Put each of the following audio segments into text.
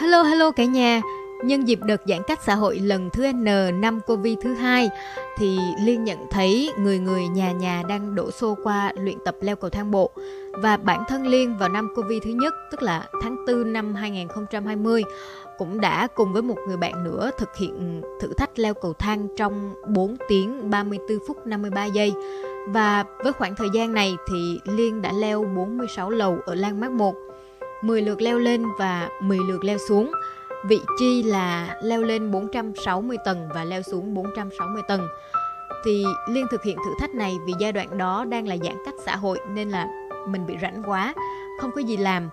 Hello hello cả nhà. Nhân dịp đợt giãn cách xã hội lần thứ N năm Covid thứ hai thì Liên nhận thấy người người nhà nhà đang đổ xô qua luyện tập leo cầu thang bộ và bản thân Liên vào năm Covid thứ nhất tức là tháng 4 năm 2020 cũng đã cùng với một người bạn nữa thực hiện thử thách leo cầu thang trong 4 tiếng 34 phút 53 giây. Và với khoảng thời gian này thì Liên đã leo 46 lầu ở Lan Landmark 1, 10 lượt leo lên và 10 lượt leo xuống. Vị chi là leo lên 460 tầng và leo xuống 460 tầng. Thì Liên thực hiện thử thách này vì giai đoạn đó đang là giãn cách xã hội nên là mình bị rảnh quá, không có gì làm.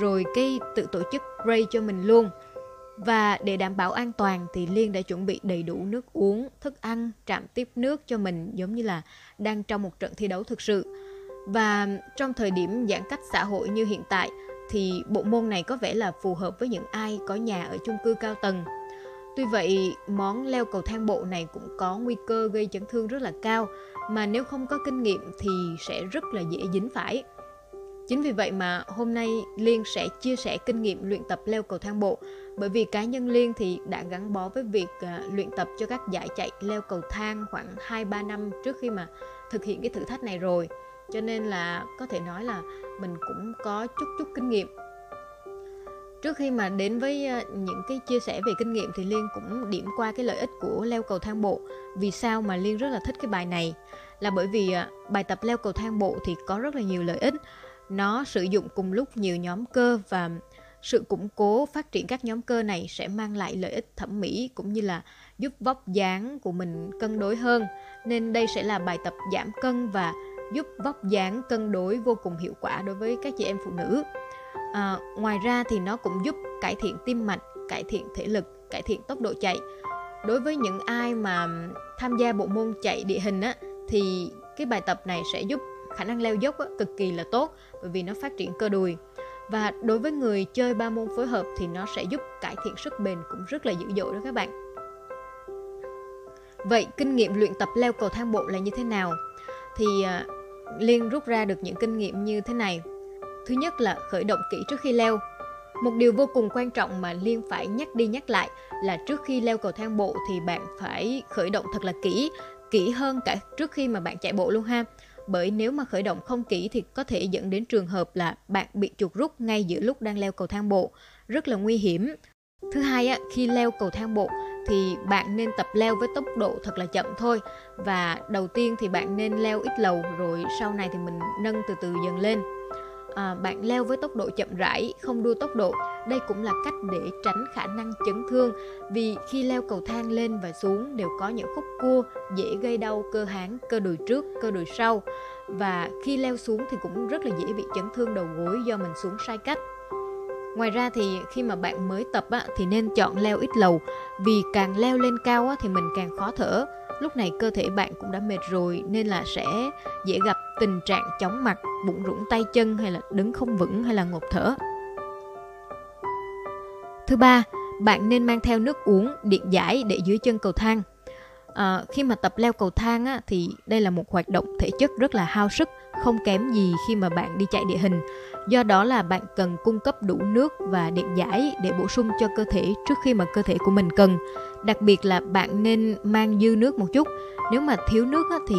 Rồi cái tự tổ chức ray cho mình luôn và để đảm bảo an toàn thì Liên đã chuẩn bị đầy đủ nước uống, thức ăn, trạm tiếp nước cho mình giống như là đang trong một trận thi đấu thực sự. Và trong thời điểm giãn cách xã hội như hiện tại thì bộ môn này có vẻ là phù hợp với những ai có nhà ở chung cư cao tầng. Tuy vậy, món leo cầu thang bộ này cũng có nguy cơ gây chấn thương rất là cao mà nếu không có kinh nghiệm thì sẽ rất là dễ dính phải. Chính vì vậy mà hôm nay Liên sẽ chia sẻ kinh nghiệm luyện tập leo cầu thang bộ bởi vì cá nhân Liên thì đã gắn bó với việc uh, luyện tập cho các giải chạy leo cầu thang khoảng 2-3 năm trước khi mà thực hiện cái thử thách này rồi cho nên là có thể nói là mình cũng có chút chút kinh nghiệm. Trước khi mà đến với ờ, những cái chia sẻ về kinh nghiệm thì liên cũng điểm qua cái lợi ích của leo cầu thang bộ. Vì sao mà liên rất là thích cái bài này? Là bởi vì ờ, bài tập leo cầu thang bộ thì có rất là nhiều lợi ích. Nó sử dụng cùng lúc nhiều nhóm cơ và sự củng cố phát triển các nhóm cơ này sẽ mang lại lợi ích thẩm mỹ cũng như là giúp vóc dáng của mình cân đối hơn. Nên đây sẽ là bài tập giảm cân và giúp vóc dáng cân đối vô cùng hiệu quả đối với các chị em phụ nữ. À, ngoài ra thì nó cũng giúp cải thiện tim mạch cải thiện thể lực cải thiện tốc độ chạy. Đối với những ai mà tham gia bộ môn chạy địa hình á thì cái bài tập này sẽ giúp khả năng leo dốc á, cực kỳ là tốt bởi vì nó phát triển cơ đùi. Và đối với người chơi ba môn phối hợp thì nó sẽ giúp cải thiện sức bền cũng rất là dữ dội đó các bạn. Vậy kinh nghiệm luyện tập leo cầu thang bộ là như thế nào? Thì à, liên rút ra được những kinh nghiệm như thế này. Thứ nhất là khởi động kỹ trước khi leo. Một điều vô cùng quan trọng mà liên phải nhắc đi nhắc lại là trước khi leo cầu thang bộ thì bạn phải khởi động thật là kỹ kỹ hơn cả trước khi mà bạn chạy bộ luôn ha. Bởi nếu mà khởi động không kỹ thì có thể dẫn đến trường hợp là bạn bị chuột rút ngay giữa lúc đang leo cầu thang bộ, rất là nguy hiểm. Thứ hai á, khi leo cầu thang bộ thì bạn nên tập leo với tốc độ thật là chậm thôi. Và đầu tiên thì bạn nên leo ít lầu rồi sau này thì mình nâng từ từ dần lên. À, bạn leo với tốc độ chậm rãi không đua tốc độ. Đây cũng là cách để tránh khả năng chấn thương vì khi leo cầu thang lên và xuống đều có những khúc cua dễ gây đau cơ háng cơ đùi trước cơ đùi sau. Và khi leo xuống thì cũng rất là dễ bị chấn thương đầu gối do mình xuống sai cách. Ngoài ra thì khi mà bạn mới tập á, thì nên chọn leo ít lầu vì càng leo lên cao á, thì mình càng khó thở. Lúc này cơ thể bạn cũng đã mệt rồi nên là sẽ dễ gặp tình trạng chóng mặt, bụng rủng tay chân hay là đứng không vững hay là ngộp thở. Thứ ba, bạn nên mang theo nước uống, điện giải để dưới chân cầu thang. À, khi mà tập leo cầu thang á, thì đây là một hoạt động thể chất rất là hao sức, không kém gì khi mà bạn đi chạy địa hình. Do đó là bạn cần cung cấp đủ nước và điện giải để bổ sung cho cơ thể trước khi mà cơ thể của mình cần. Đặc biệt là bạn nên mang dư nước một chút. Nếu mà thiếu nước thì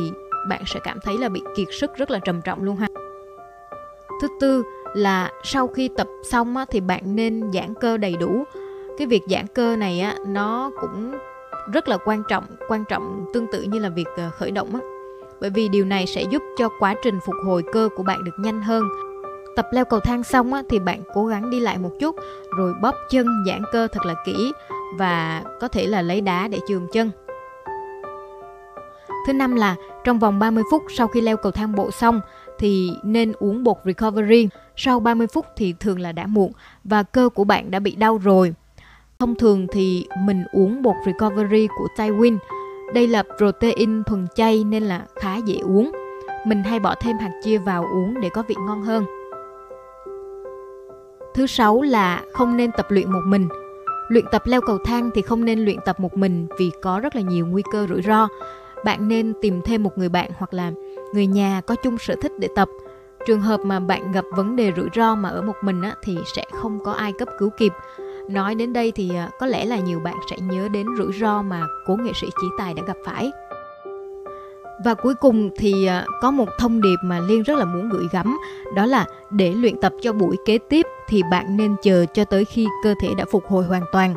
bạn sẽ cảm thấy là bị kiệt sức rất là trầm trọng luôn ha. Thứ tư là sau khi tập xong thì bạn nên giãn cơ đầy đủ. Cái việc giãn cơ này á, nó cũng rất là quan trọng, quan trọng tương tự như là việc ờ, khởi động á. Bởi vì điều này sẽ giúp cho quá trình phục hồi cơ của bạn được nhanh hơn. Tập leo cầu thang xong á, thì bạn cố gắng đi lại một chút rồi bóp chân giãn cơ thật là kỹ và có thể là lấy đá để chườm chân. Thứ năm là trong vòng 30 phút sau khi leo cầu thang bộ xong thì nên uống bột recovery. Sau 30 phút thì thường là đã muộn và cơ của bạn đã bị đau rồi. Thông thường thì mình uống bột recovery của Tywin. Đây là protein thuần chay nên là khá dễ uống. Mình hay bỏ thêm hạt chia vào uống để có vị ngon hơn. Thứ sáu là không nên tập luyện một mình. Luyện tập leo cầu thang thì không nên luyện tập một mình vì có rất là nhiều nguy cơ rủi ro bạn nên tìm thêm một người bạn hoặc là người nhà có chung sở thích để tập trường hợp mà bạn gặp vấn đề rủi ro mà ở một mình á, thì sẽ không có ai cấp cứu kịp Nói đến đây thì ờ, có lẽ là nhiều bạn sẽ nhớ đến rủi ro mà cố nghệ sĩ Chí Tài đã gặp phải. Và cuối cùng thì ờ, có một thông điệp mà Liên rất là muốn gửi gắm, đó là để luyện tập cho buổi kế tiếp thì bạn nên chờ cho tới khi cơ thể đã phục hồi hoàn toàn.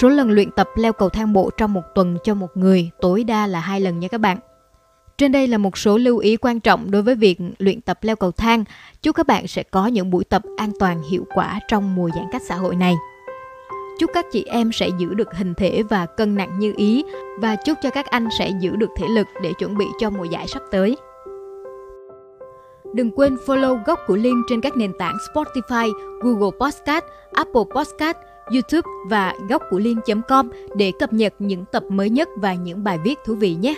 Số lần luyện tập leo cầu thang bộ trong một tuần cho một người tối đa là hai lần nha các bạn. Trên đây là một số lưu ý quan trọng đối với việc luyện tập leo cầu thang. Chúc các bạn sẽ có những buổi tập an toàn hiệu quả trong mùa giãn cách xã hội này. Chúc các chị em sẽ giữ được hình thể và cân nặng như ý và chúc cho các anh sẽ giữ được thể lực để chuẩn bị cho mùa giải sắp tới. Đừng quên follow góc của Liên trên các nền tảng Spotify, Google Podcast, Apple Podcast, YouTube và góc của Liên.com để cập nhật những tập mới nhất và những bài viết thú vị nhé.